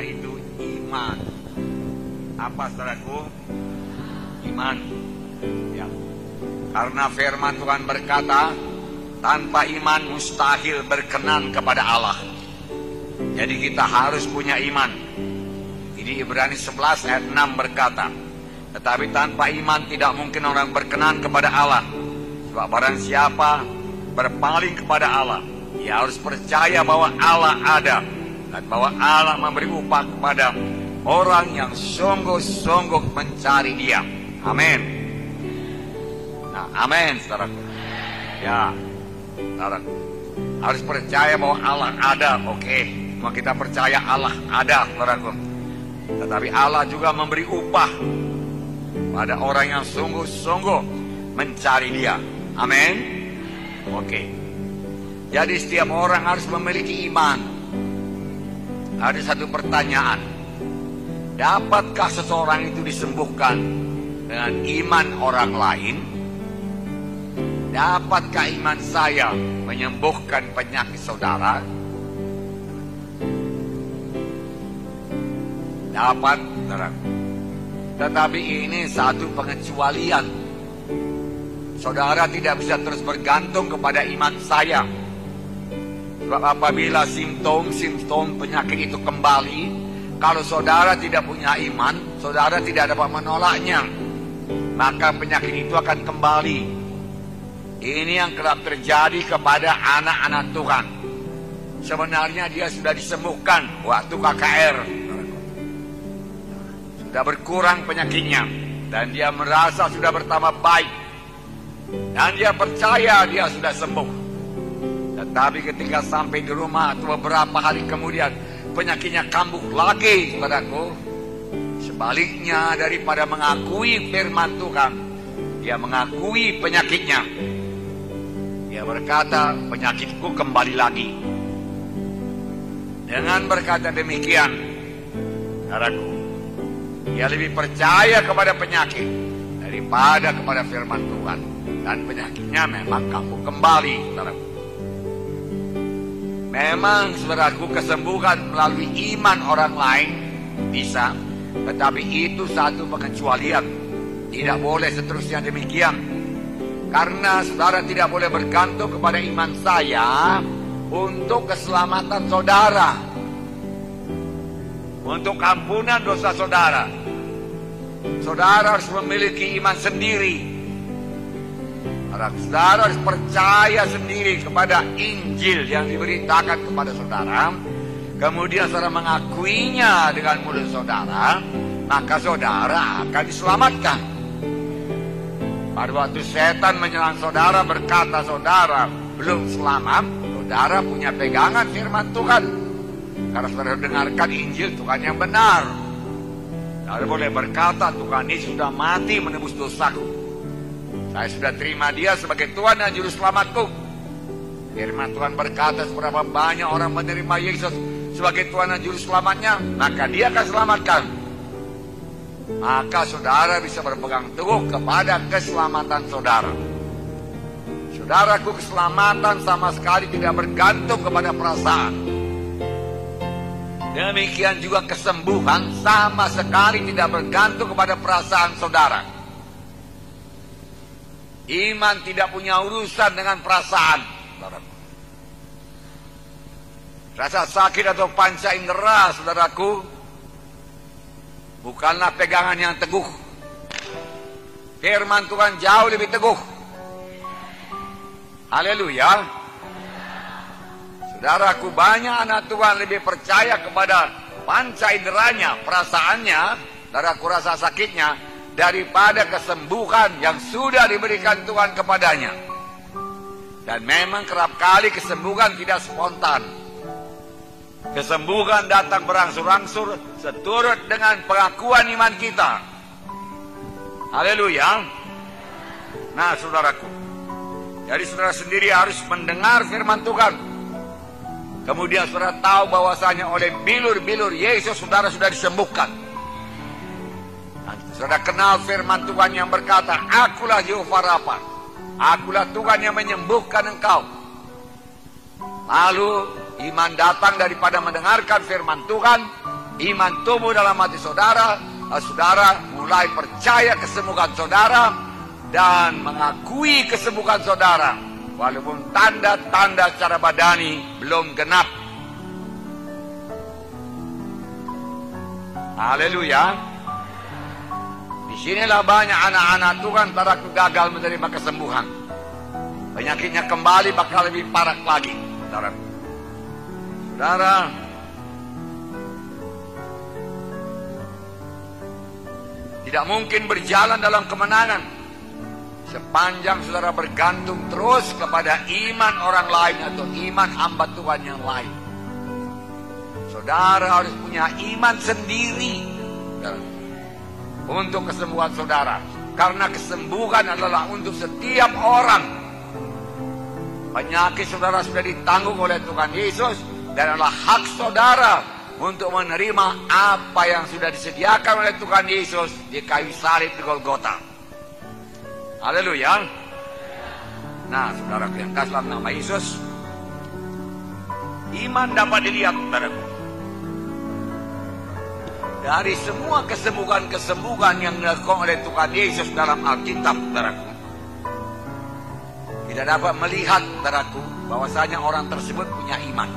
yaitu iman. Apa saudaraku? Iman. Ya. Karena firman Tuhan berkata, tanpa iman mustahil berkenan kepada Allah. Jadi kita harus punya iman. Ini Ibrani 11 ayat 6 berkata, tetapi tanpa iman tidak mungkin orang berkenan kepada Allah. Sebab barang siapa berpaling kepada Allah, ia harus percaya bahwa Allah ada dan bahwa Allah memberi upah kepada orang yang sungguh-sungguh mencari Dia. Amin. Nah, amin, saudaraku. Ya, saudaraku. Harus percaya bahwa Allah ada. Oke, semua kita percaya Allah ada, saudaraku. Tetapi Allah juga memberi upah pada orang yang sungguh-sungguh mencari Dia. Amin. Oke. Jadi setiap orang harus memiliki iman. Ada satu pertanyaan. Dapatkah seseorang itu disembuhkan dengan iman orang lain? Dapatkah iman saya menyembuhkan penyakit saudara? Dapat, saudara. Tetapi ini satu pengecualian. Saudara tidak bisa terus bergantung kepada iman saya. Apabila simptom-simptom penyakit itu kembali, kalau saudara tidak punya iman, saudara tidak dapat menolaknya. Maka penyakit itu akan kembali. Ini yang kerap terjadi kepada anak-anak Tuhan. Sebenarnya dia sudah disembuhkan waktu KKR. Sudah berkurang penyakitnya. Dan dia merasa sudah bertambah baik. Dan dia percaya dia sudah sembuh. Tetapi ketika sampai di rumah atau beberapa hari kemudian penyakitnya kambuh lagi, saudaraku. Sebaliknya daripada mengakui firman Tuhan, dia mengakui penyakitnya. Dia berkata, penyakitku kembali lagi. Dengan berkata demikian, saudaraku, dia lebih percaya kepada penyakit daripada kepada firman Tuhan. Dan penyakitnya memang kambuh kembali, saudaraku. Memang saudaraku kesembuhan melalui iman orang lain bisa, tetapi itu satu pengecualian. Tidak boleh seterusnya demikian. Karena saudara tidak boleh bergantung kepada iman saya untuk keselamatan saudara. Untuk ampunan dosa saudara. Saudara harus memiliki iman sendiri Saudara harus percaya sendiri kepada Injil yang diberitakan kepada saudara. Kemudian saudara mengakuinya dengan mulut saudara. Maka saudara akan diselamatkan. Pada waktu setan menyerang saudara berkata saudara belum selamat. Saudara punya pegangan firman Tuhan. Karena saudara dengarkan Injil Tuhan yang benar. Saudara boleh berkata Tuhan ini sudah mati menebus dosaku. Saya sudah terima dia sebagai Tuhan dan Juru Selamatku. Firman Tuhan berkata seberapa banyak orang menerima Yesus sebagai Tuhan dan Juru Selamatnya, maka dia akan selamatkan. Maka saudara bisa berpegang teguh kepada keselamatan saudara. Saudaraku keselamatan sama sekali tidak bergantung kepada perasaan. Demikian juga kesembuhan sama sekali tidak bergantung kepada perasaan saudara. Iman tidak punya urusan dengan perasaan. Rasa sakit atau panca indera, saudaraku, bukanlah pegangan yang teguh. Firman Tuhan jauh lebih teguh. Haleluya. Saudaraku, banyak anak Tuhan lebih percaya kepada panca inderanya, perasaannya, saudaraku rasa sakitnya, daripada kesembuhan yang sudah diberikan Tuhan kepadanya. Dan memang kerap kali kesembuhan tidak spontan. Kesembuhan datang berangsur-angsur seturut dengan pengakuan iman kita. Haleluya. Nah, saudaraku. Jadi saudara sendiri harus mendengar firman Tuhan. Kemudian saudara tahu bahwasanya oleh bilur-bilur Yesus saudara sudah disembuhkan. Saudara kenal firman Tuhan yang berkata, Akulah Yehova Rafa. Akulah Tuhan yang menyembuhkan engkau. Lalu iman datang daripada mendengarkan firman Tuhan. iman tumbuh dalam hati saudara, saudara mulai percaya kesembuhan saudara dan mengakui kesembuhan saudara walaupun tanda-tanda secara badani belum genap. Haleluya. Di sinilah banyak anak-anak Tuhan pada gagal menerima kesembuhan. Penyakitnya kembali bakal lebih parah lagi. Saudara, saudara tidak mungkin berjalan dalam kemenangan sepanjang saudara bergantung terus kepada iman orang lain atau iman hamba Tuhan yang lain. Saudara harus punya iman sendiri untuk kesembuhan saudara. Karena kesembuhan adalah untuk setiap orang. Penyakit saudara sudah ditanggung oleh Tuhan Yesus dan adalah hak saudara untuk menerima apa yang sudah disediakan oleh Tuhan Yesus di kayu salib di Golgota. Haleluya. Nah, saudara yang kasih nama Yesus, iman dapat dilihat, saudaraku. Dari semua kesembuhan-kesembuhan yang dilakukan oleh Tuhan Yesus dalam Alkitab, saudaraku. Tidak dapat melihat, saudaraku, bahwasanya orang tersebut punya iman.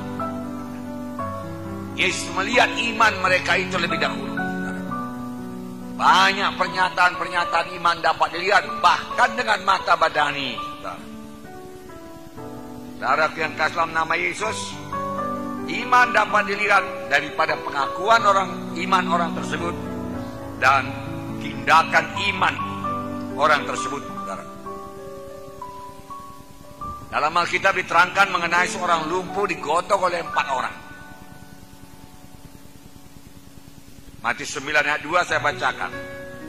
Yesus melihat iman mereka itu lebih dahulu. Banyak pernyataan-pernyataan iman dapat dilihat bahkan dengan mata badani. Saudara yang kasih nama Yesus, iman dapat dilihat daripada pengakuan orang iman orang tersebut dan tindakan iman orang tersebut. Dalam Alkitab diterangkan mengenai seorang lumpuh digotong oleh empat orang. Matius 9 ayat 2 saya bacakan.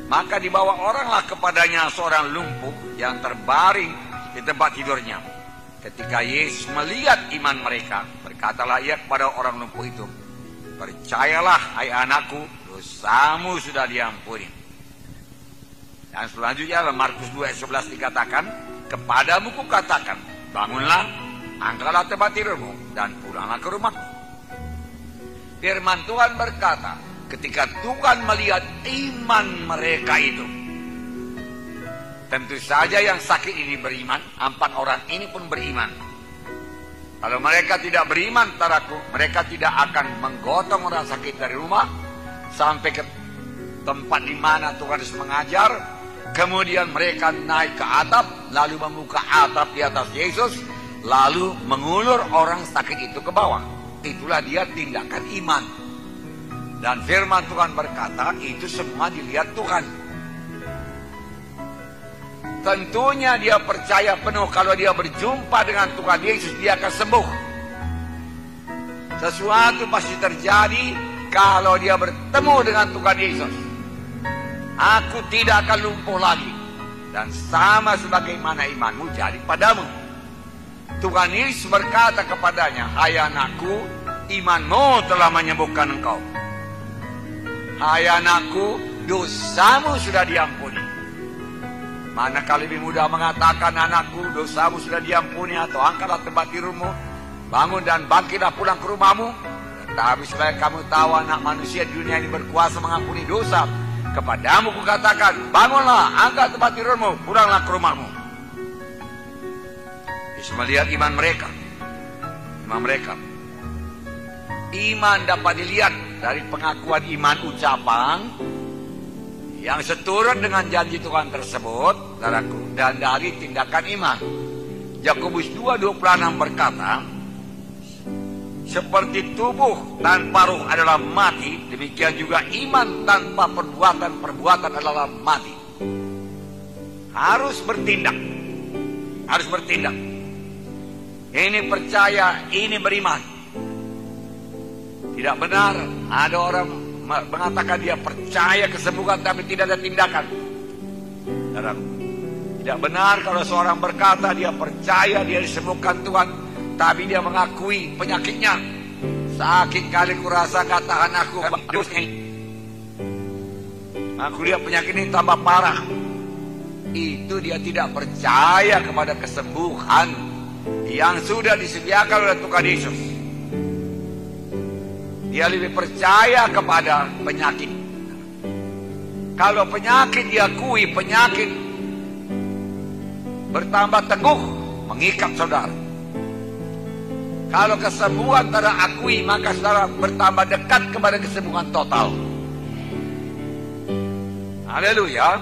Maka dibawa oranglah kepadanya seorang lumpuh yang terbaring di tempat tidurnya. Ketika Yesus melihat iman mereka, berkatalah ia kepada orang lumpuh itu, Percayalah hai anakku, dosamu sudah diampuni. Dan selanjutnya Markus 2 ayat 11 dikatakan, Kepadamu kukatakan, bangunlah, angkatlah tempat tidurmu, dan pulanglah ke rumahmu. Firman Tuhan berkata, ketika Tuhan melihat iman mereka itu. Tentu saja yang sakit ini beriman, empat orang ini pun beriman. Kalau mereka tidak beriman, taraku, mereka tidak akan menggotong orang sakit dari rumah sampai ke tempat di mana Tuhan harus mengajar. Kemudian mereka naik ke atap, lalu membuka atap di atas Yesus, lalu mengulur orang sakit itu ke bawah. Itulah dia tindakan iman. Dan firman Tuhan berkata, itu semua dilihat Tuhan. Tentunya dia percaya penuh kalau dia berjumpa dengan Tuhan Yesus, dia akan sembuh. Sesuatu pasti terjadi kalau dia bertemu dengan Tuhan Yesus. Aku tidak akan lumpuh lagi. Dan sama sebagaimana imanmu jadi padamu. Tuhan Yesus berkata kepadanya, Hai anakku, imanmu telah menyembuhkan engkau. Hai anakku, dosamu sudah diampuni. Manakala lebih mudah mengatakan anakku, dosamu sudah diampuni atau angkatlah tempat tidurmu, bangun dan bangkitlah pulang ke rumahmu. Tetapi supaya kamu tahu anak manusia di dunia ini berkuasa mengampuni dosa, kepadamu kukatakan, bangunlah, angkat tempat tidurmu, pulanglah ke rumahmu. Yesus melihat iman mereka, iman mereka. Iman dapat dilihat dari pengakuan iman ucapan yang seturut dengan janji Tuhan tersebut, saudaraku, dan dari tindakan iman. Yakobus 2:26 berkata, seperti tubuh tanpa ruh adalah mati, demikian juga iman tanpa perbuatan-perbuatan adalah mati. Harus bertindak. Harus bertindak. Ini percaya, ini beriman. Tidak benar ada orang mengatakan dia percaya kesembuhan tapi tidak ada tindakan. Tidak benar kalau seorang berkata dia percaya dia disembuhkan Tuhan tapi dia mengakui penyakitnya. Sakit kali kurasa katakan aku Aku lihat penyakit ini tambah parah. Itu dia tidak percaya kepada kesembuhan yang sudah disediakan oleh Tuhan Yesus. Dia lebih percaya kepada penyakit. Kalau penyakit diakui penyakit bertambah teguh mengikat saudara. Kalau kesembuhan tidak akui maka saudara bertambah dekat kepada kesembuhan total. Haleluya.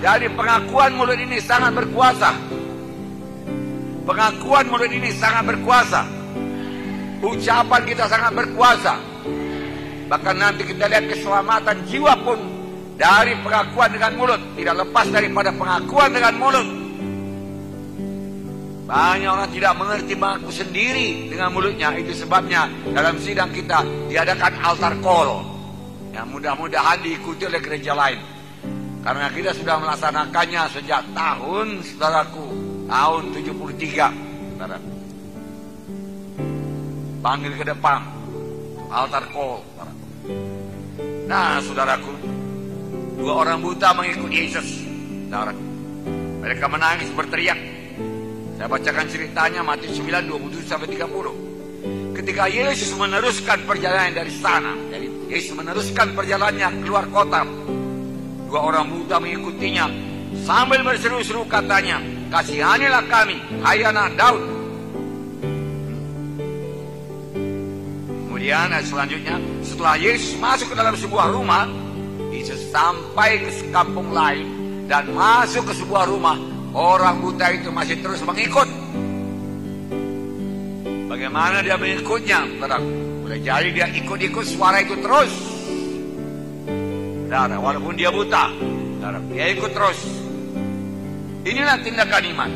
Jadi pengakuan mulut ini sangat berkuasa. Pengakuan mulut ini sangat berkuasa. Ucapan kita sangat berkuasa. Bahkan nanti kita lihat keselamatan jiwa pun dari pengakuan dengan mulut. Tidak lepas daripada pengakuan dengan mulut. Banyak orang tidak mengerti mengaku sendiri dengan mulutnya. Itu sebabnya dalam sidang kita diadakan altar call. Yang mudah-mudahan diikuti oleh gereja lain. Karena kita sudah melaksanakannya sejak tahun, saudaraku, tahun 73, saudara. Panggil ke depan, altar call. Nah, saudaraku, dua orang buta mengikuti Yesus, saudara. Mereka menangis berteriak. Saya bacakan ceritanya Matius 9, 27 sampai 30. Ketika Yesus meneruskan perjalanan dari sana, jadi Yesus meneruskan perjalanannya keluar kota, Dua orang buta mengikutinya sambil berseru-seru katanya, kasihanilah kami, hai anak Daud. Kemudian selanjutnya, setelah Yesus masuk ke dalam sebuah rumah, Yesus sampai ke kampung lain dan masuk ke sebuah rumah, orang buta itu masih terus mengikut. Bagaimana dia mengikutnya? Boleh jadi dia ikut-ikut suara itu terus. Saudara, walaupun dia buta, saudara, dia ikut terus. Inilah tindakan iman.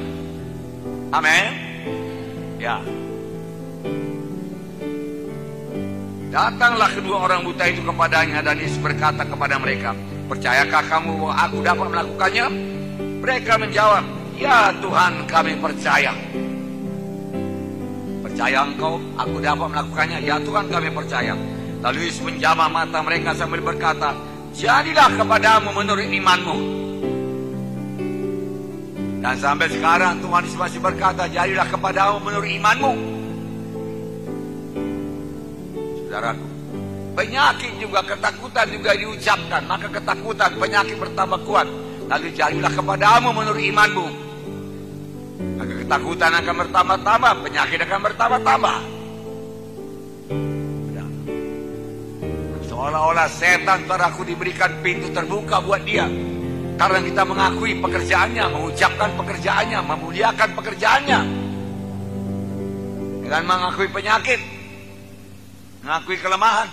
Amin. Ya. Datanglah kedua orang buta itu kepadanya dan Yesus berkata kepada mereka, Percayakah kamu bahwa aku dapat melakukannya? Mereka menjawab, Ya Tuhan kami percaya. Percaya engkau, aku dapat melakukannya? Ya Tuhan kami percaya. Lalu Yesus menjamah mata mereka sambil berkata, Jadilah kepadamu menurut imanmu. Dan sampai sekarang Tuhan Yesus masih berkata, jadilah kepadamu menurut imanmu. Saudaraku, penyakit juga ketakutan juga diucapkan, maka ketakutan penyakit bertambah kuat. Lalu jadilah kepadamu menurut imanmu. Maka ketakutan akan bertambah-tambah, penyakit akan bertambah-tambah. Seolah-olah setan aku diberikan pintu terbuka buat dia. Karena kita mengakui pekerjaannya, mengucapkan pekerjaannya, memuliakan pekerjaannya. Dengan mengakui penyakit, mengakui kelemahan.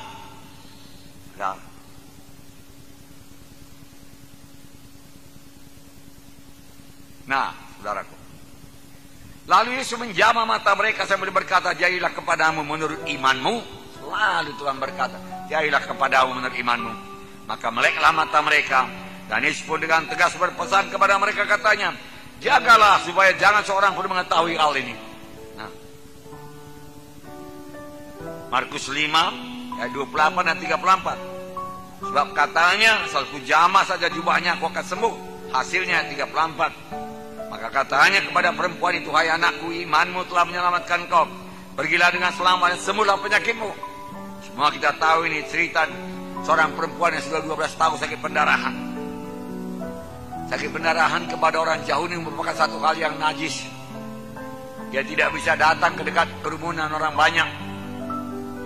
Nah. Nah, saudaraku. Lalu Yesus menjamah mata mereka sambil berkata, jadilah kepadamu menurut imanmu. Lalu Tuhan berkata, jadilah kepadamu menurut imanmu. Maka meleklah mata mereka. Dan Yesus pun dengan tegas berpesan kepada mereka katanya, jagalah supaya jangan seorang pun mengetahui hal ini. Markus 5 ayat 28 dan 34. Sebab katanya, asal ku jamah saja jubahnya aku akan sembuh. Hasilnya 34. Maka katanya kepada perempuan itu, hai anakku, imanmu telah menyelamatkan kau. Pergilah dengan selamat dan sembuhlah penyakitmu. Semua kita tahu ini cerita seorang perempuan yang sudah 12 tahun sakit pendarahan. Sakit pendarahan kepada orang jauh ini merupakan satu hal yang najis. Dia tidak bisa datang ke dekat kerumunan orang banyak.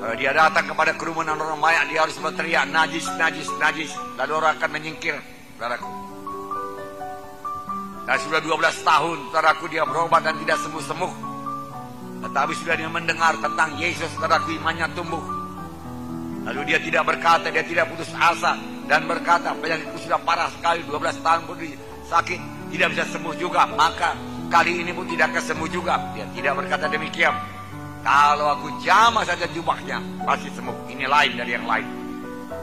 Kalau dia datang kepada kerumunan orang banyak, dia harus berteriak najis, najis, najis. Lalu orang akan menyingkir, saudaraku. Dan sudah 12 tahun, saudaraku dia berobat dan tidak sembuh-sembuh. Tetapi sudah dia mendengar tentang Yesus, saudaraku imannya tumbuh. Lalu dia tidak berkata, dia tidak putus asa dan berkata, penyakitku sudah parah sekali, 12 tahun pun sakit, tidak bisa sembuh juga. Maka kali ini pun tidak akan sembuh juga. Dia tidak berkata demikian. Kalau aku jamah saja jubahnya, pasti sembuh. Ini lain dari yang lain.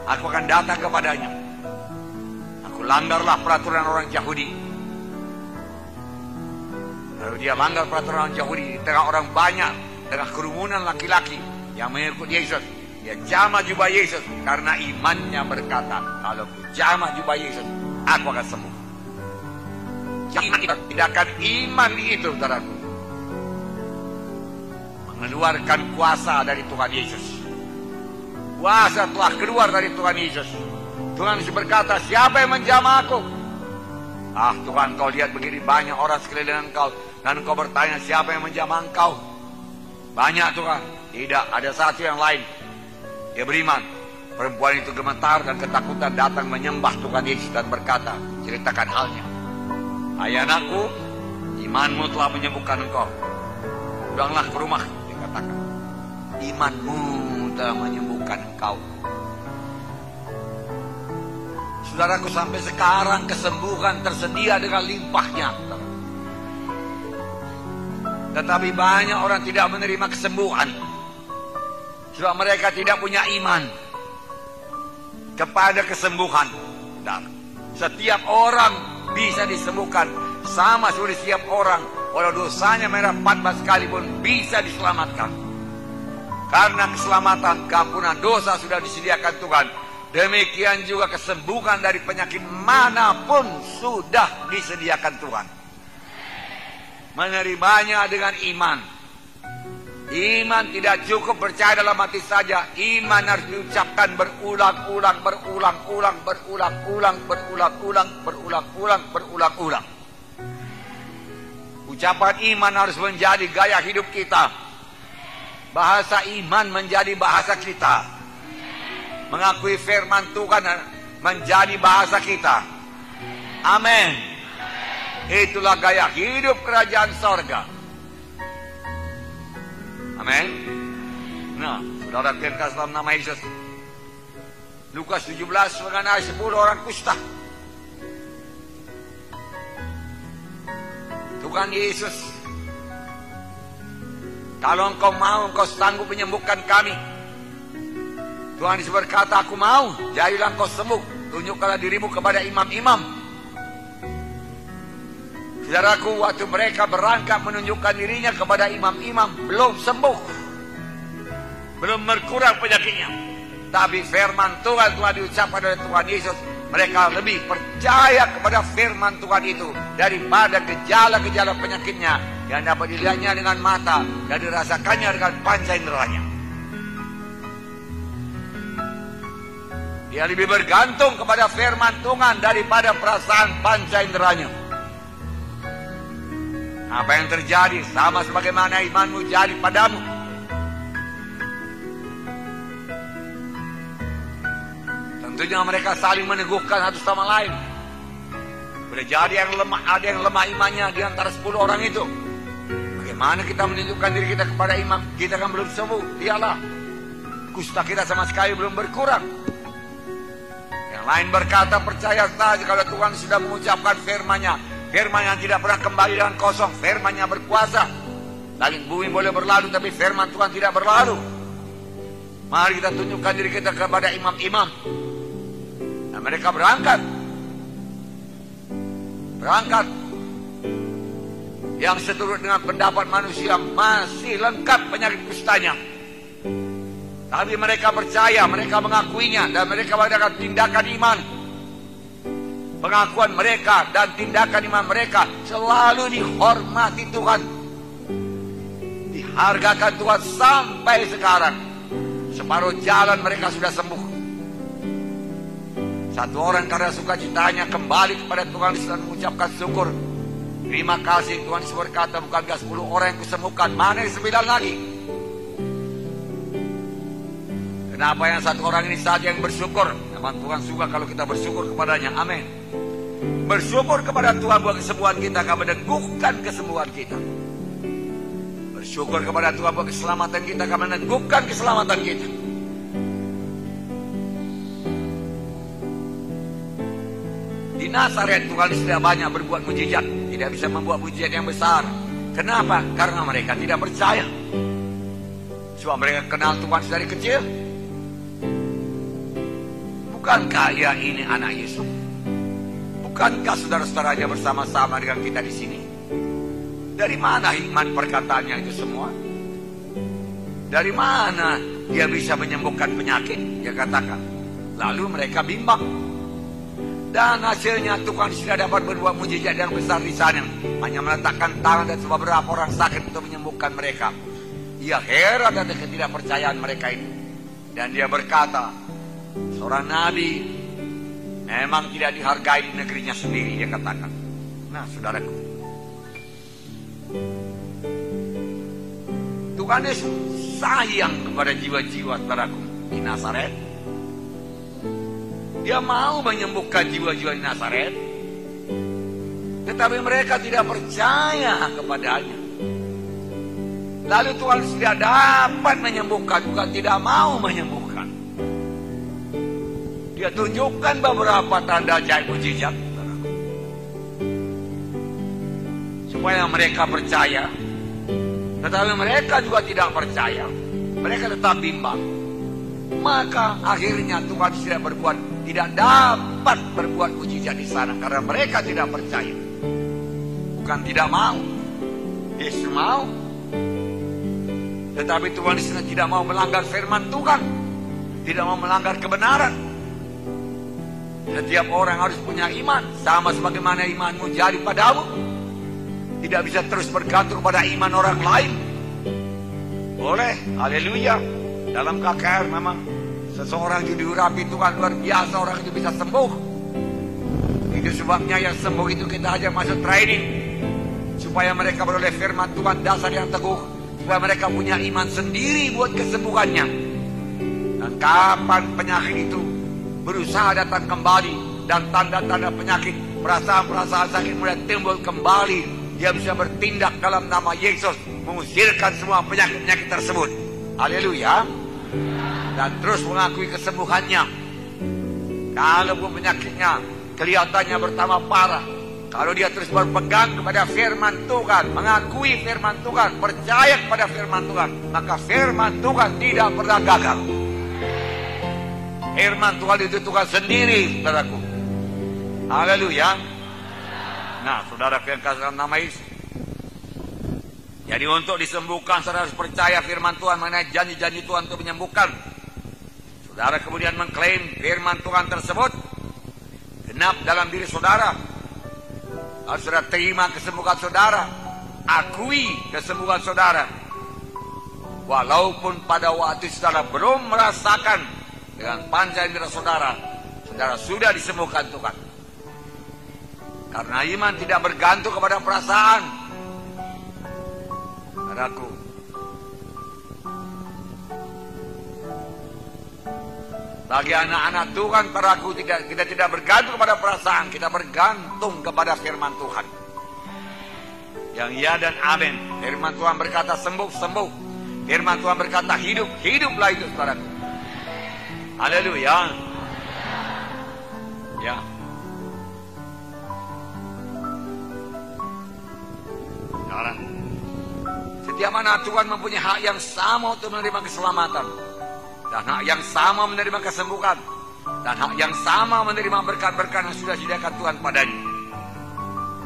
Aku akan datang kepadanya. Aku langgarlah peraturan orang Yahudi. Lalu dia langgar peraturan orang Yahudi di tengah orang banyak, tengah kerumunan laki-laki yang mengikut Yesus. Dia jama jubah Yesus karena imannya berkata, kalau ku jama jubah Yesus, aku akan sembuh. Tindakan iman itu, saudaraku. Mengeluarkan kuasa dari Tuhan Yesus. Kuasa telah keluar dari Tuhan Yesus. Tuhan Yesus berkata, siapa yang menjamah aku? Ah Tuhan kau lihat begini banyak orang sekeliling engkau. Dan kau bertanya siapa yang menjamah engkau? Banyak Tuhan. Tidak, ada satu yang lain. Dia beriman. Perempuan itu gemetar dan ketakutan datang menyembah Tuhan Yesus dan berkata, ceritakan halnya. Hai anakku, imanmu telah menyembuhkan engkau. Pulanglah ke rumah, dikatakan. Imanmu telah menyembuhkan engkau. Saudaraku sampai sekarang kesembuhan tersedia dengan limpahnya. Tetapi banyak orang tidak menerima kesembuhan. Sebab mereka tidak punya iman kepada kesembuhan. Dan setiap orang bisa disembuhkan. Sama seperti setiap orang. Walau dosanya merah 14 kali pun bisa diselamatkan. Karena keselamatan, keampunan dosa sudah disediakan Tuhan. Demikian juga kesembuhan dari penyakit mana pun sudah disediakan Tuhan. Menerimanya dengan iman. Iman tidak cukup percaya dalam hati saja. Iman harus diucapkan berulang-ulang, berulang-ulang, berulang-ulang, berulang-ulang, berulang-ulang, berulang-ulang. Ucapan iman harus menjadi gaya hidup kita. Bahasa iman menjadi bahasa kita mengakui firman Tuhan menjadi bahasa kita. Amin. Itulah gaya hidup kerajaan sorga. Amin. Nah, saudara kasih dalam nama Yesus. Lukas 17 mengenai 10 orang kusta. Tuhan Yesus. Kalau engkau mau, engkau sanggup menyembuhkan kami. Tuhan Yesus berkata, aku mau, jadilah kau sembuh. Tunjukkanlah dirimu kepada imam-imam. Saudaraku, waktu mereka berangkat menunjukkan dirinya kepada imam-imam, belum sembuh. Belum berkurang penyakitnya. Tapi firman Tuhan telah diucapkan oleh Tuhan Yesus. Mereka lebih percaya kepada firman Tuhan itu daripada gejala-gejala penyakitnya yang dapat dilihatnya dengan mata dan dirasakannya dengan panca inderanya. Dia lebih bergantung kepada firman Tuhan daripada perasaan panca inderanya. Apa yang terjadi sama sebagaimana imanmu jadi padamu. Tentunya mereka saling meneguhkan satu sama lain. Boleh jadi yang lemah, ada yang lemah imannya di antara 10 orang itu. Bagaimana kita menunjukkan diri kita kepada imam? Kita kan belum sembuh. Dialah. Kusta kita sama sekali belum berkurang. Yang lain berkata percaya saja kalau Tuhan sudah mengucapkan firman-Nya. Firman yang tidak pernah kembali dengan kosong. Firman-Nya berkuasa. Langit bumi boleh berlalu tapi firman Tuhan tidak berlalu. Mari kita tunjukkan diri kita kepada imam-imam. Mereka berangkat. Berangkat. Yang seturut dengan pendapat manusia masih lengkap penyakit kustanya. Tapi mereka percaya, mereka mengakuinya dan mereka mengadakan tindakan iman. Pengakuan mereka dan tindakan iman mereka selalu dihormati Tuhan. Dihargakan Tuhan sampai sekarang. Separuh jalan mereka sudah sembuh. Satu orang karena sukacitanya kembali kepada Tuhan dan mengucapkan syukur. Terima kasih Tuhan berkata bukankah 10 orang yang kusembuhkan. Mana yang sembilan lagi? Kenapa yang satu orang ini saja yang bersyukur? Memang Tuhan suka kalau kita bersyukur kepadanya. Amin. Bersyukur kepada Tuhan buat kesembuhan kita akan meneguhkan kesembuhan kita. Bersyukur kepada Tuhan buat keselamatan kita akan meneguhkan keselamatan kita. Nazaret Tuhan sudah banyak berbuat mujizat, tidak bisa membuat mujizat yang besar. Kenapa? Karena mereka tidak percaya. Sebab mereka kenal Tuhan dari kecil, Bukankah ia ini anak Yesus? Bukankah saudara-saudaranya bersama-sama dengan kita di sini? Dari mana iman perkataannya itu semua? Dari mana dia bisa menyembuhkan penyakit? Dia katakan. Lalu mereka bimbang. Dan hasilnya Tuhan sudah dapat berbuat mujizat yang besar di sana. Hanya meletakkan tangan dan beberapa orang sakit untuk menyembuhkan mereka. Ia heran dan ketidakpercayaan mereka ini. Dan dia berkata, seorang nabi memang tidak dihargai di negerinya sendiri, dia katakan. Nah, saudaraku. Tuhan Yesus sayang kepada jiwa-jiwa saudaraku di Nazaret. Dia mau menyembuhkan jiwa-jiwa di Nazaret. Tetapi mereka tidak percaya kepadanya. Lalu Tuhan tidak dapat menyembuhkan, bukan tidak mau menyembuhkan. Dia tunjukkan beberapa tanda ajaib mujizat. Supaya mereka percaya. Tetapi mereka juga tidak percaya. Mereka tetap bimbang. Maka akhirnya Tuhan tidak berbuat, tidak dapat berbuat mujizat di sana karena mereka tidak percaya. Bukan tidak mau. Yesus mau, tetapi Tuhan di sana tidak mau melanggar firman Tuhan. Tidak mau melanggar kebenaran. Setiap orang harus punya iman. Sama sebagaimana imanmu jadi padamu. Tidak bisa terus bergantung pada iman orang lain. Boleh. Haleluya. Dalam KKR memang seseorang jadi urapi Tuhan luar biasa. Orang itu bisa sembuh. Itu sebabnya yang sembuh itu kita aja masuk training. Supaya mereka beroleh firman Tuhan dasar yang teguh supaya mereka punya iman sendiri buat kesembuhannya. Dan kapan penyakit itu berusaha datang kembali dan tanda-tanda penyakit, perasaan-perasaan sakit mulai timbul kembali, dia bisa bertindak dalam nama Yesus, mengusirkan semua penyakit-penyakit tersebut. Haleluya. Dan terus mengakui kesembuhannya. Kalaupun penyakitnya kelihatannya bertambah parah, kalau dia terus berpegang kepada firman Tuhan, mengakui firman Tuhan, percaya kepada firman Tuhan, maka firman Tuhan tidak pernah gagal. Firman Tuhan itu Tuhan sendiri, saudaraku. Haleluya. Nah, saudara yang kasih nama Yesus. Jadi untuk disembuhkan, saudara harus percaya firman Tuhan mengenai janji-janji Tuhan untuk menyembuhkan. Saudara kemudian mengklaim firman Tuhan tersebut genap dalam diri saudara harus saudara terima kesembuhan saudara. Akui kesembuhan saudara. Walaupun pada waktu saudara belum merasakan dengan panjang indera saudara, saudara sudah disembuhkan Tuhan. Karena iman tidak bergantung kepada perasaan. Saudaraku, Bagi anak-anak Tuhan peraku tidak kita tidak bergantung kepada perasaan, kita bergantung kepada firman Tuhan. Yang ya dan amin. Firman Tuhan berkata sembuh, sembuh. Firman Tuhan berkata hidup, hiduplah itu saudaraku. Haleluya. Ya. Sekarang, setiap anak Tuhan mempunyai hak yang sama untuk menerima keselamatan dan hak yang sama menerima kesembuhan dan hak yang sama menerima berkat-berkat yang sudah disediakan Tuhan padanya.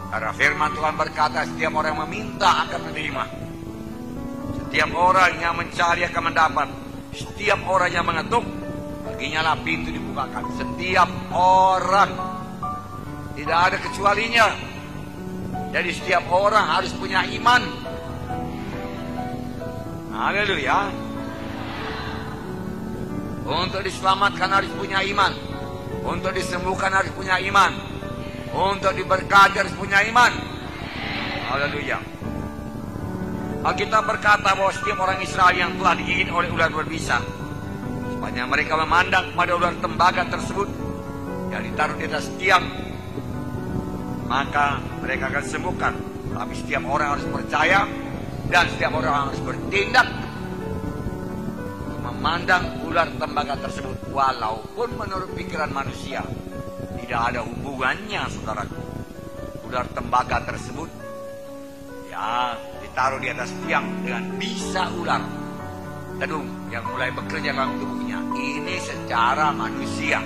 Karena firman Tuhan berkata setiap orang yang meminta akan menerima. Setiap orang yang mencari akan mendapat. Setiap orang yang mengetuk baginya lah pintu dibukakan. Setiap orang tidak ada kecualinya. Jadi setiap orang harus punya iman. Haleluya. Untuk diselamatkan harus punya iman. Untuk disembuhkan harus punya iman. Untuk diberkati harus punya iman. Haleluya. Alkitab berkata bahwa setiap orang Israel yang telah digigit oleh ular berbisa. Sepanjang mereka memandang pada ular tembaga tersebut. Yang ditaruh di atas tiang. Maka mereka akan sembuhkan. Tapi setiap orang harus percaya. Dan setiap orang harus bertindak memandang ular tembaga tersebut walaupun menurut pikiran manusia tidak ada hubungannya saudaraku. Ular tembaga tersebut ya ditaruh di atas tiang dengan bisa ular gedung yang mulai bekerja dalam tubuhnya. Ini secara manusia.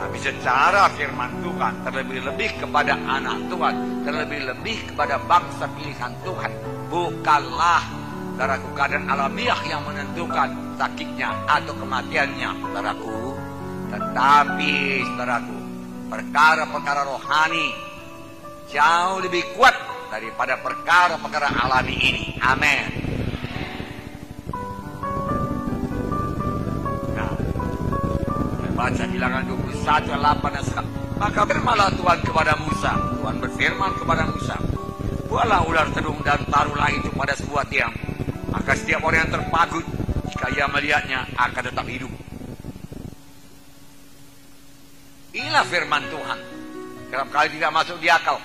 Tapi secara firman Tuhan terlebih-lebih kepada anak Tuhan terlebih-lebih kepada bangsa pilihan Tuhan bukanlah saudaraku keadaan alamiah yang menentukan sakitnya atau kematiannya saudaraku tetapi saudaraku perkara-perkara rohani jauh lebih kuat daripada perkara-perkara alami ini amin baca bilangan 21 8 dan 9. Maka firmanlah Tuhan kepada Musa. Tuhan berfirman kepada Musa. Buatlah ular terung dan taruhlah itu pada sebuah tiang. Maka setiap orang yang terpagut jika ia melihatnya akan tetap hidup. Inilah firman Tuhan. Kerap kali tidak masuk di akal.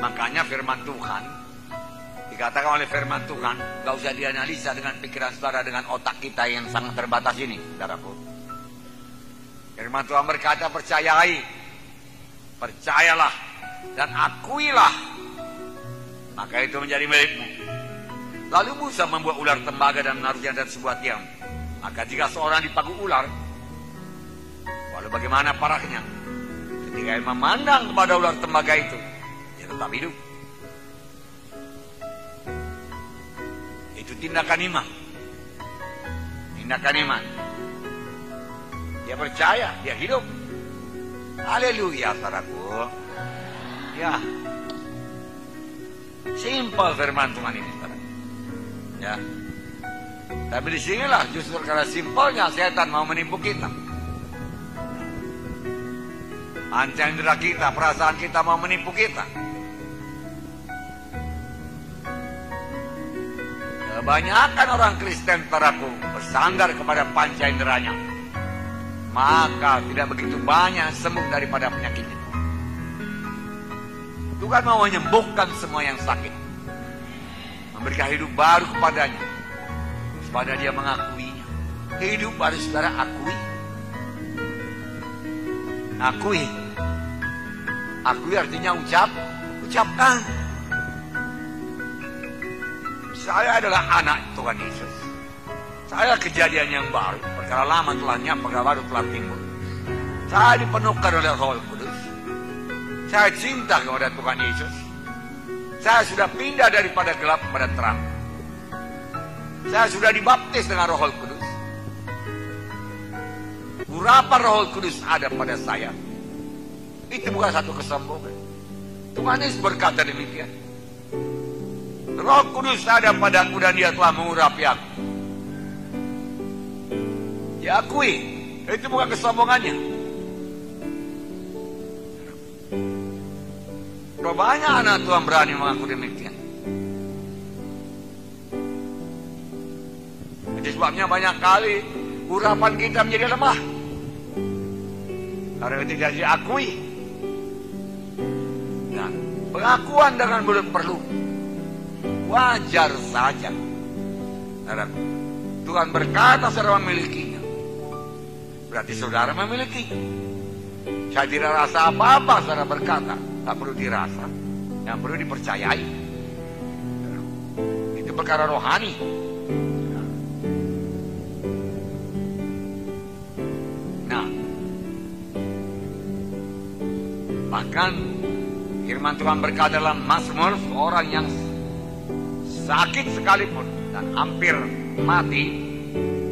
Makanya firman Tuhan dikatakan oleh firman Tuhan, gak usah dianalisa dengan pikiran saudara dengan otak kita yang sangat terbatas ini, saudaraku. Firman Tuhan berkata, percayai, percayalah, dan akuilah, maka itu menjadi milikmu. Lalu Musa membuat ular tembaga dan menaruhnya dari sebuah tiang. Maka jika seorang dipagu ular, walau bagaimana parahnya, ketika ia memandang kepada ular tembaga itu, dia tetap hidup. Itu tindakan iman. Tindakan iman. Dia percaya, dia hidup. Haleluya, saudaraku. Ya. Simpel firman Tuhan ini, saudara. Ya. Tapi di sinilah justru karena simpelnya setan mau menipu kita. Ancang indera kita, perasaan kita mau menipu kita. Kebanyakan orang Kristen teraku bersandar kepada panca inderanya. Maka tidak begitu banyak sembuh daripada penyakitnya. Tuhan mau menyembuhkan semua yang sakit. Memberikan hidup baru kepadanya. Supaya dia mengakuinya. Hidup baru saudara akui. Akui. Akui artinya ucap. Ucapkan. Saya adalah anak Tuhan Yesus. Saya kejadian yang baru. Perkara lama telah nyapa, perkara baru telah timbul. Saya dipenuhkan oleh Roh Kudus. Saya cinta kepada Tuhan Yesus. Saya sudah pindah daripada gelap kepada terang. Saya sudah dibaptis dengan Roh Kudus. Urapan Roh Kudus ada pada saya. Itu bukan satu kesombongan. Tuhan Yesus berkata demikian. Roh Kudus ada padaku dan dia telah mengurapi aku. Diakui, itu bukan kesombongannya. Berapa banyak anak Tuhan berani mengaku demikian. Jadi sebabnya banyak kali urapan kita menjadi lemah. Karena tidak diakui. Nah, pengakuan dengan belum perlu. Wajar saja. Saudara, Tuhan berkata saudara memilikinya. Berarti saudara memiliki. Saya tidak rasa apa-apa saudara berkata. Tak perlu dirasa. Yang perlu dipercayai. Itu perkara rohani. Nah. Bahkan firman Tuhan berkata dalam Mazmur orang yang sakit sekalipun dan hampir mati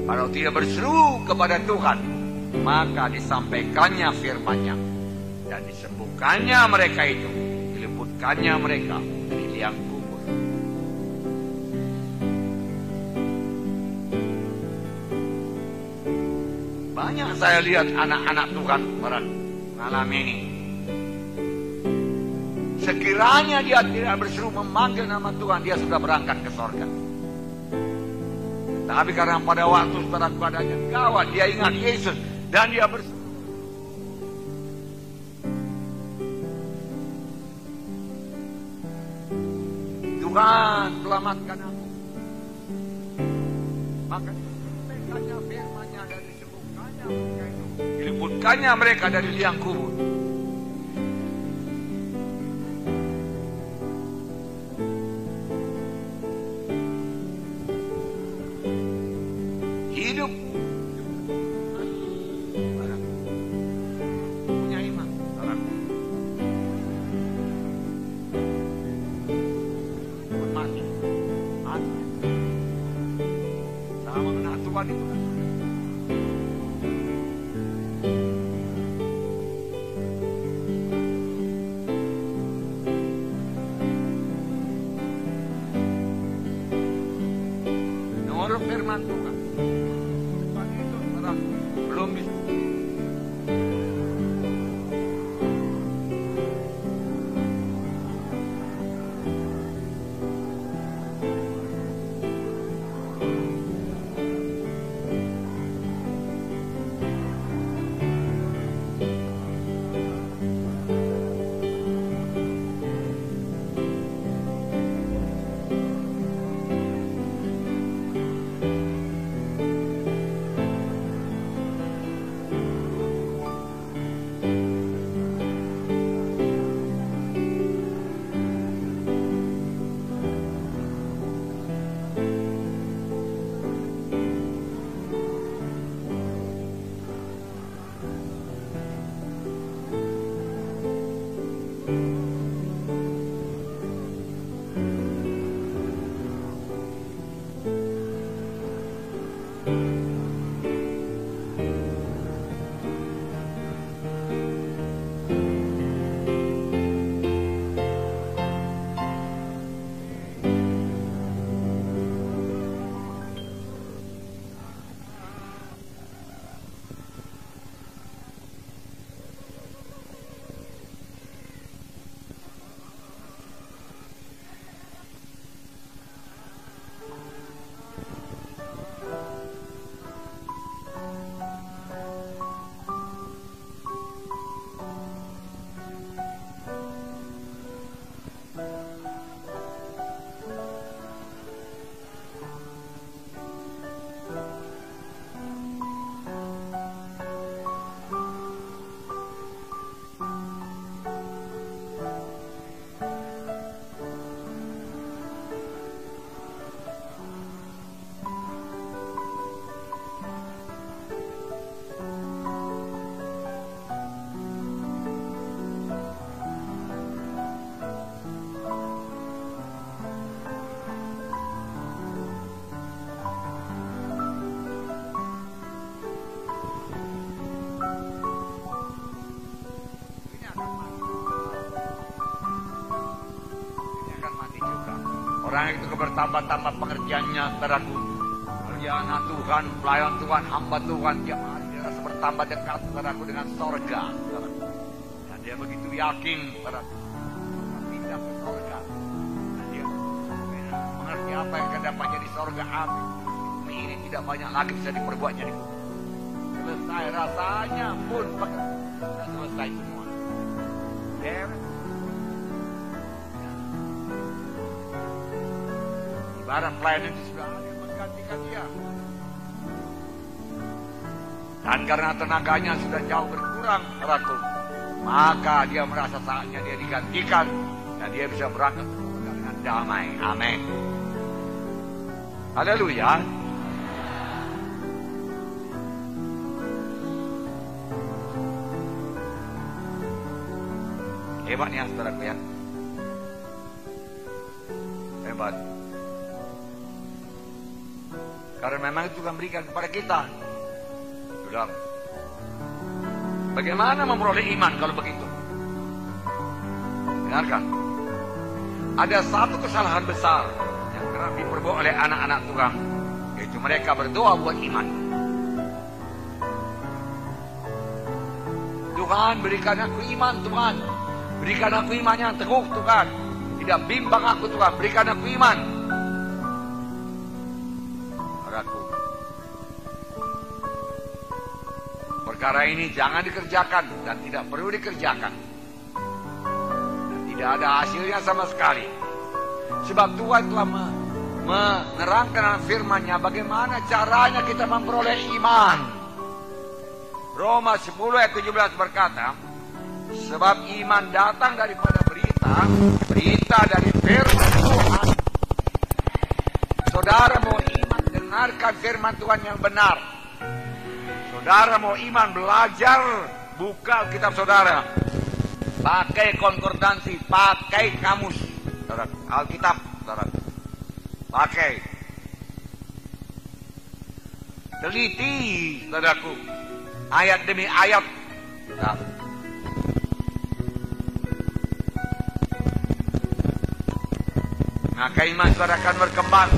kalau tidak berseru kepada Tuhan maka disampaikannya firman-Nya dan disembuhkannya mereka itu. Diliputkannya mereka. Dari liang kubur. Banyak saya lihat anak-anak Tuhan mengalami ini. Sekiranya dia tidak berseru memanggil nama Tuhan dia sudah berangkat ke sorga. Tapi karena pada waktu setelah keadaannya gawat dia ingat Yesus dan dia berseru selamatkan aku. Maka firmannya mereka itu. Mereka dari liang kubur. Firman Tuhan. Itu belum bisa itu bertambah-tambah pekerjaannya, saudaraku. Pekerjaan Tuhan, pelayan Tuhan, hamba Tuhan, dia mati dia rasa bertambah dekat, saudaraku, dengan sorga. Dan dia begitu yakin, akan Pindah ke sorga. Dan dia mengerti apa yang akan di sorga. Amin. Ini tidak banyak lagi bisa diperbuatnya di. Selesai rasanya pun pekerjaan selesai semua. Ibarat pelayanan itu sudah ada yang menggantikan dia. Dan karena tenaganya sudah jauh berkurang, saudaraku, maka dia merasa saatnya dia digantikan dan dia bisa berangkat dengan damai. Amin. Haleluya. Hebat ya saudaraku ya. Hebat. Karena memang itu Tuhan berikan kepada kita. Saudara. Bagaimana memperoleh iman kalau begitu? Dengarkan. Ada satu kesalahan besar yang kerap diperbuat oleh anak-anak Tuhan. Yaitu mereka berdoa buat iman. Tuhan berikan aku iman Tuhan. Berikan aku iman yang teguh Tuhan. Tidak bimbang aku Tuhan. Berikan aku iman. Perkara ini jangan dikerjakan dan tidak perlu dikerjakan. Dan tidak ada hasilnya sama sekali. Sebab Tuhan telah me- menerangkan firman-Nya bagaimana caranya kita memperoleh iman. Roma 10 ayat 17 berkata, Sebab iman datang daripada berita, berita dari firman Tuhan. Saudara mau iman, dengarkan firman Tuhan yang benar. Saudara mau iman, belajar, buka kitab saudara. Pakai konkordansi, pakai kamus. Alkitab, saudara. Pakai. Teliti, saudaraku. Ayat demi ayat. Nah, Maka iman saudara akan berkembang.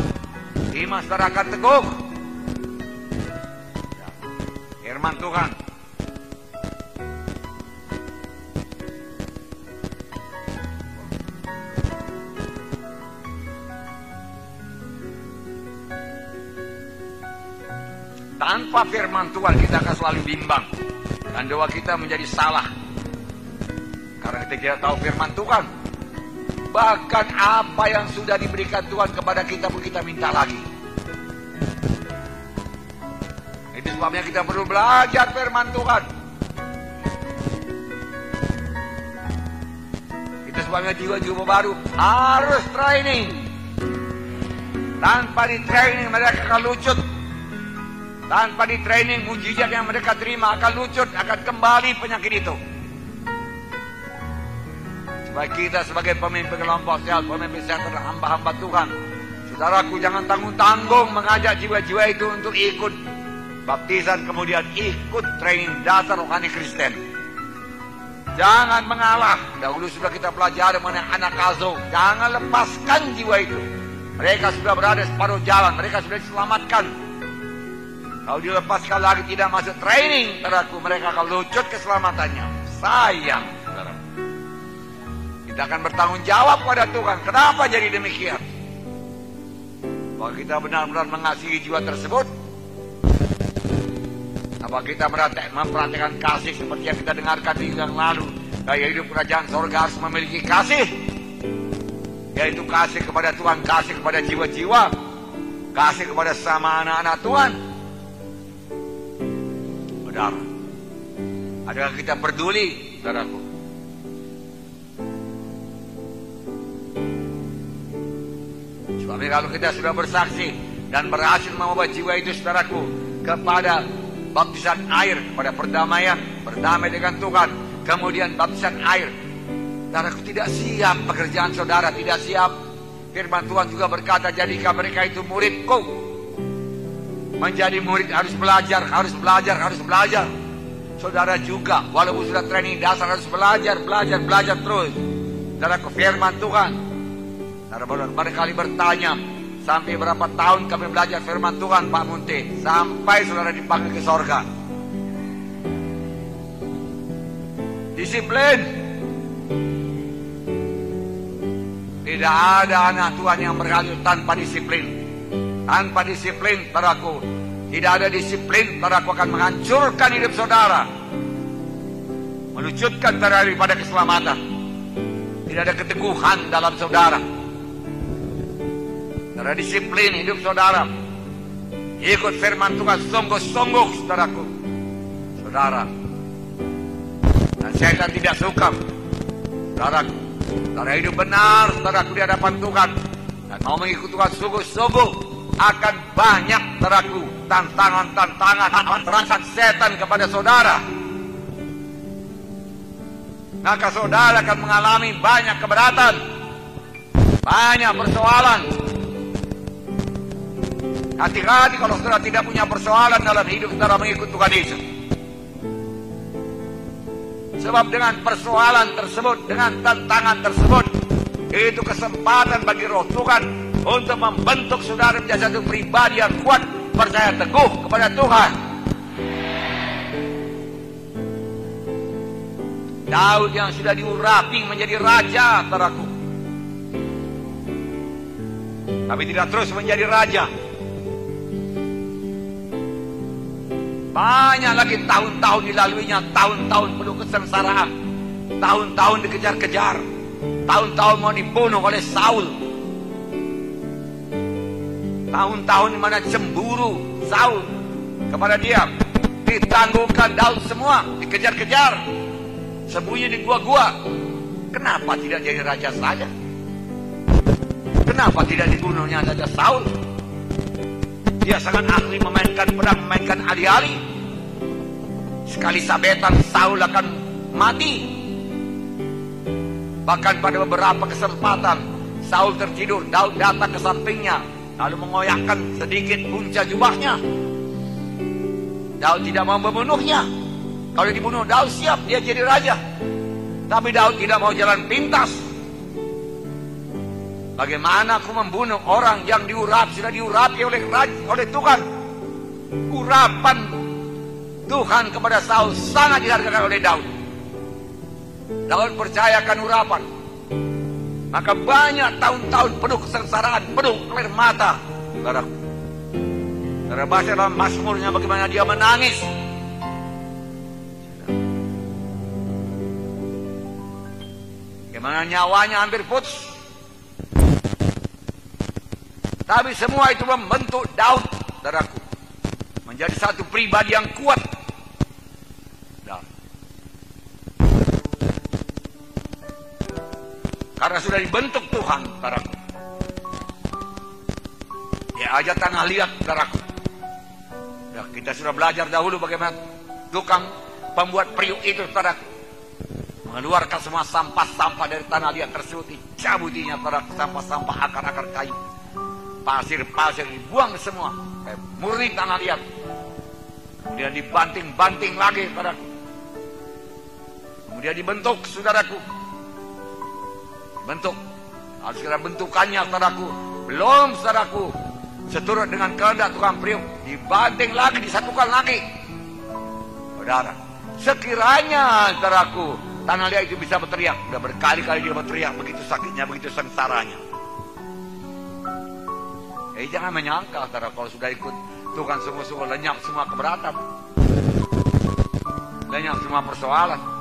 Iman saudara akan teguh. Firman Tuhan. Tanpa firman Tuhan kita akan selalu bimbang. Dan doa kita menjadi salah. Karena kita tidak tahu firman Tuhan. Bahkan apa yang sudah diberikan Tuhan kepada kita pun kita minta lagi. Sebabnya kita perlu belajar firman Tuhan. Itu sebabnya jiwa-jiwa baru harus training. Tanpa di training mereka akan lucut. Tanpa di training mujizat yang mereka terima akan lucut, akan kembali penyakit itu. Supaya kita sebagai pemimpin kelompok sel, pemimpin sel hamba-hamba Tuhan Saudaraku jangan tanggung-tanggung mengajak jiwa-jiwa itu untuk ikut baptisan kemudian ikut training dasar rohani Kristen. Jangan mengalah. Dahulu sudah kita pelajari mengenai anak kazo. Jangan lepaskan jiwa itu. Mereka sudah berada separuh jalan. Mereka sudah diselamatkan. Kalau dilepaskan lagi tidak masuk training, saudaraku, mereka akan lucut keselamatannya. Sayang, saudara. Kita akan bertanggung jawab pada Tuhan. Kenapa jadi demikian? Bahwa kita benar-benar mengasihi jiwa tersebut, apa kita memperhatikan kasih seperti yang kita dengarkan di yang lalu? Gaya hidup kerajaan sorga harus memiliki kasih. Yaitu kasih kepada Tuhan, kasih kepada jiwa-jiwa. Kasih kepada sama anak-anak Tuhan. Benar. Adakah kita peduli, saudaraku? Sebab kalau kita sudah bersaksi dan berhasil membawa jiwa itu, saudaraku, kepada baptisan air pada perdamaian, berdamai dengan Tuhan, kemudian baptisan air. Saudaraku tidak siap pekerjaan saudara, tidak siap. Firman Tuhan juga berkata, jadikan mereka itu muridku. Menjadi murid harus belajar, harus belajar, harus belajar. Saudara juga, walaupun sudah training dasar harus belajar, belajar, belajar terus. Saudaraku firman Tuhan. Saudara barangkali bertanya, Sampai berapa tahun kami belajar firman Tuhan Pak Munte Sampai saudara dipanggil ke sorga. Disiplin. Tidak ada anak Tuhan yang berhasil tanpa disiplin. Tanpa disiplin padaku Tidak ada disiplin padaku akan menghancurkan hidup saudara. Melucutkan daripada keselamatan. Tidak ada keteguhan dalam saudara Saudara disiplin hidup saudara. Ikut firman Tuhan sungguh-sungguh saudaraku. Saudara. Dan saya tidak suka. Saudaraku. Saudara hidup benar saudaraku di hadapan Tuhan. Dan mau mengikut Tuhan sungguh-sungguh. Akan banyak saudaraku. Tantangan-tantangan. Terangsang setan kepada saudara. Maka saudara akan mengalami banyak keberatan. Banyak persoalan Hati-hati kalau saudara tidak punya persoalan dalam hidup saudara mengikut Tuhan Yesus. Sebab dengan persoalan tersebut, dengan tantangan tersebut, itu kesempatan bagi roh Tuhan untuk membentuk saudara menjadi satu pribadi yang kuat, percaya teguh kepada Tuhan. Daud yang sudah diurapi menjadi raja, teraku. Tapi tidak terus menjadi raja. Banyak lagi tahun-tahun dilaluinya, tahun-tahun penuh kesengsaraan, tahun-tahun dikejar-kejar, tahun-tahun mau dibunuh oleh Saul. Tahun-tahun di mana cemburu Saul kepada dia ditanggungkan Daud semua, dikejar-kejar, sembunyi di gua-gua. Kenapa tidak jadi raja saja? Kenapa tidak dibunuhnya saja Saul? Dia sangat ahli memainkan pedang, memainkan alih-alih. Sekali sabetan Saul akan mati. Bahkan pada beberapa kesempatan Saul tertidur, Daud datang ke sampingnya lalu mengoyakkan sedikit punca jubahnya. Daud tidak mau membunuhnya. Kalau dibunuh Daud siap dia jadi raja. Tapi Daud tidak mau jalan pintas. Bagaimana aku membunuh orang yang diurap sudah diurapi oleh oleh Tuhan? Urapan Tuhan kepada Saul sangat dihargakan oleh Daud. Daud percayakan urapan. Maka banyak tahun-tahun penuh kesengsaraan, penuh air mata. Saudara baca dalam Mazmurnya bagaimana dia menangis. Bagaimana nyawanya hampir putus. Tapi semua itu membentuk Daud, saudaraku. Menjadi satu pribadi yang kuat. Nah. Karena sudah dibentuk Tuhan, saudaraku. Ya aja tanah liat, saudaraku. Ya, kita sudah belajar dahulu bagaimana tukang pembuat periuk itu, saudaraku. Mengeluarkan semua sampah-sampah dari tanah liat tersebut, dicabutinya, saudaraku, sampah-sampah akar-akar kayu pasir-pasir dibuang semua. Kayak murni tanah liat. Kemudian dibanting-banting lagi saudaraku. Kemudian dibentuk saudaraku. Bentuk. Harus kira bentukannya saudaraku. Belum saudaraku. Seturut dengan kehendak tukang priuk. Dibanting lagi, disatukan lagi. Saudara. Sekiranya saudaraku. Tanah liat itu bisa berteriak. Udah berkali-kali dia berteriak. Begitu sakitnya, begitu sengsaranya. Eh jangan menyangka saudara kalau sudah ikut Tuhan sungguh-sungguh lenyap semua keberatan. Lenyap semua persoalan.